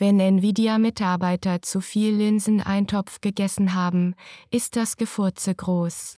Wenn Nvidia-Mitarbeiter zu viel Linseneintopf gegessen haben, ist das Gefurze groß.